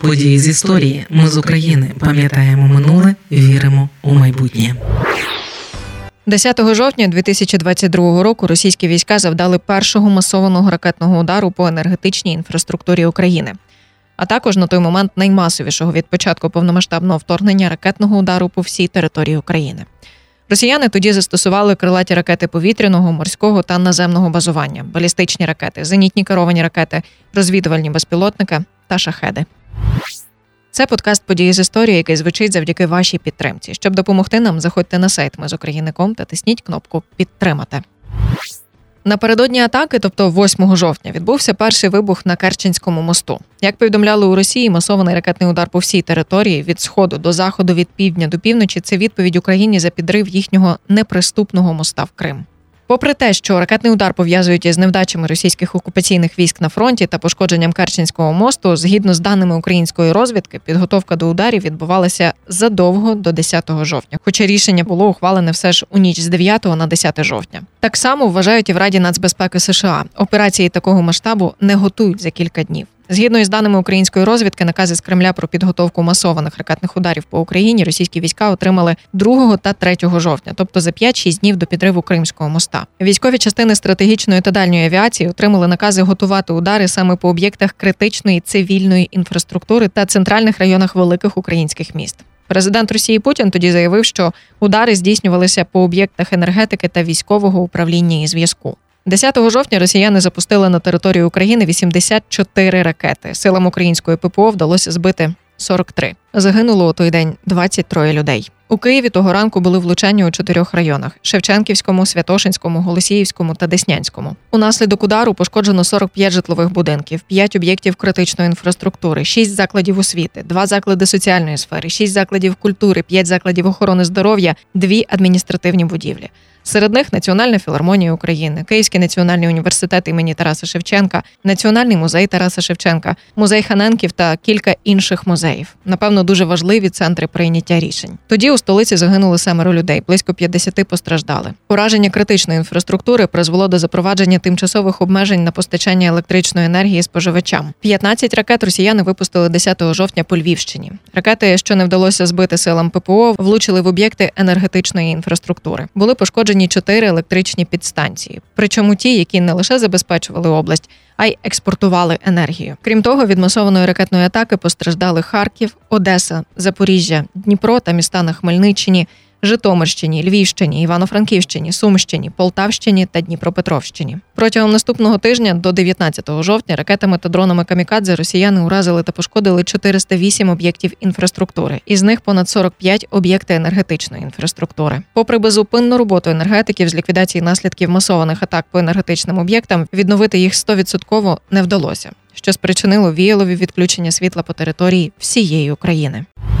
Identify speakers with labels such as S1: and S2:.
S1: Події з історії. Ми з України пам'ятаємо минуле, віримо у майбутнє.
S2: 10 жовтня 2022 року російські війська завдали першого масованого ракетного удару по енергетичній інфраструктурі України, а також на той момент наймасовішого від початку повномасштабного вторгнення ракетного удару по всій території України. Росіяни тоді застосували крилаті ракети повітряного, морського та наземного базування, балістичні ракети, зенітні керовані ракети, розвідувальні безпілотники та шахеди. Це подкаст події з історії, який звучить завдяки вашій підтримці. Щоб допомогти нам, заходьте на сайт Ми з України.ком та тисніть кнопку Підтримати. Напередодні атаки, тобто 8 жовтня, відбувся перший вибух на Керченському мосту. Як повідомляли у Росії, масований ракетний удар по всій території від сходу до заходу, від півдня до півночі це відповідь Україні за підрив їхнього неприступного моста в Крим. Попри те, що ракетний удар пов'язують із невдачами російських окупаційних військ на фронті та пошкодженням Керченського мосту, згідно з даними української розвідки, підготовка до ударів відбувалася задовго до 10 жовтня. Хоча рішення було ухвалене все ж у ніч з 9 на 10 жовтня. Так само вважають і в Раді нацбезпеки США. Операції такого масштабу не готують за кілька днів. Згідно із даними української розвідки, накази з Кремля про підготовку масованих ракетних ударів по Україні російські війська отримали 2 та 3 жовтня, тобто за 5-6 днів до підриву Кримського моста. Військові частини стратегічної та дальньої авіації отримали накази готувати удари саме по об'єктах критичної цивільної інфраструктури та центральних районах великих українських міст. Президент Росії Путін тоді заявив, що удари здійснювалися по об'єктах енергетики та військового управління і зв'язку. 10 жовтня росіяни запустили на територію України 84 ракети. Силам української ППО вдалося збити 43. Загинуло у той день 23 людей. У Києві того ранку були влучання у чотирьох районах: Шевченківському, Святошинському, Голосіївському та Деснянському. Унаслідок удару пошкоджено 45 житлових будинків, 5 об'єктів критичної інфраструктури, 6 закладів освіти, 2 заклади соціальної сфери, 6 закладів культури, 5 закладів охорони здоров'я, 2 адміністративні будівлі. Серед них Національна філармонія України, Київський національний університет імені Тараса Шевченка, Національний музей Тараса Шевченка, музей Ханенків та кілька інших музеїв. Напевно, дуже важливі центри прийняття рішень. Тоді у столиці загинули семеро людей, близько 50 постраждали. Ураження критичної інфраструктури призвело до запровадження тимчасових обмежень на постачання електричної енергії споживачам. 15 ракет росіяни випустили 10 жовтня по Львівщині. Ракети, що не вдалося збити силам ППО, влучили в об'єкти енергетичної інфраструктури. Були пошкоджені чотири електричні підстанції. Причому ті, які не лише забезпечували область, а й експортували енергію. Крім того, від масованої ракетної атаки постраждали Харків, Одеса, Запоріжжя, Дніпро та міста на Хмельниччині. Житомирщині, Львівщині, Івано-Франківщині, Сумщині, Полтавщині та Дніпропетровщині. Протягом наступного тижня до 19 жовтня ракетами та дронами камікадзе росіяни уразили та пошкодили 408 об'єктів інфраструктури, із них понад 45 – об'єкти енергетичної інфраструктури. Попри безупинну роботу енергетиків з ліквідації наслідків масованих атак по енергетичним об'єктам, відновити їх 100% не вдалося, що спричинило віялові відключення світла по території всієї України.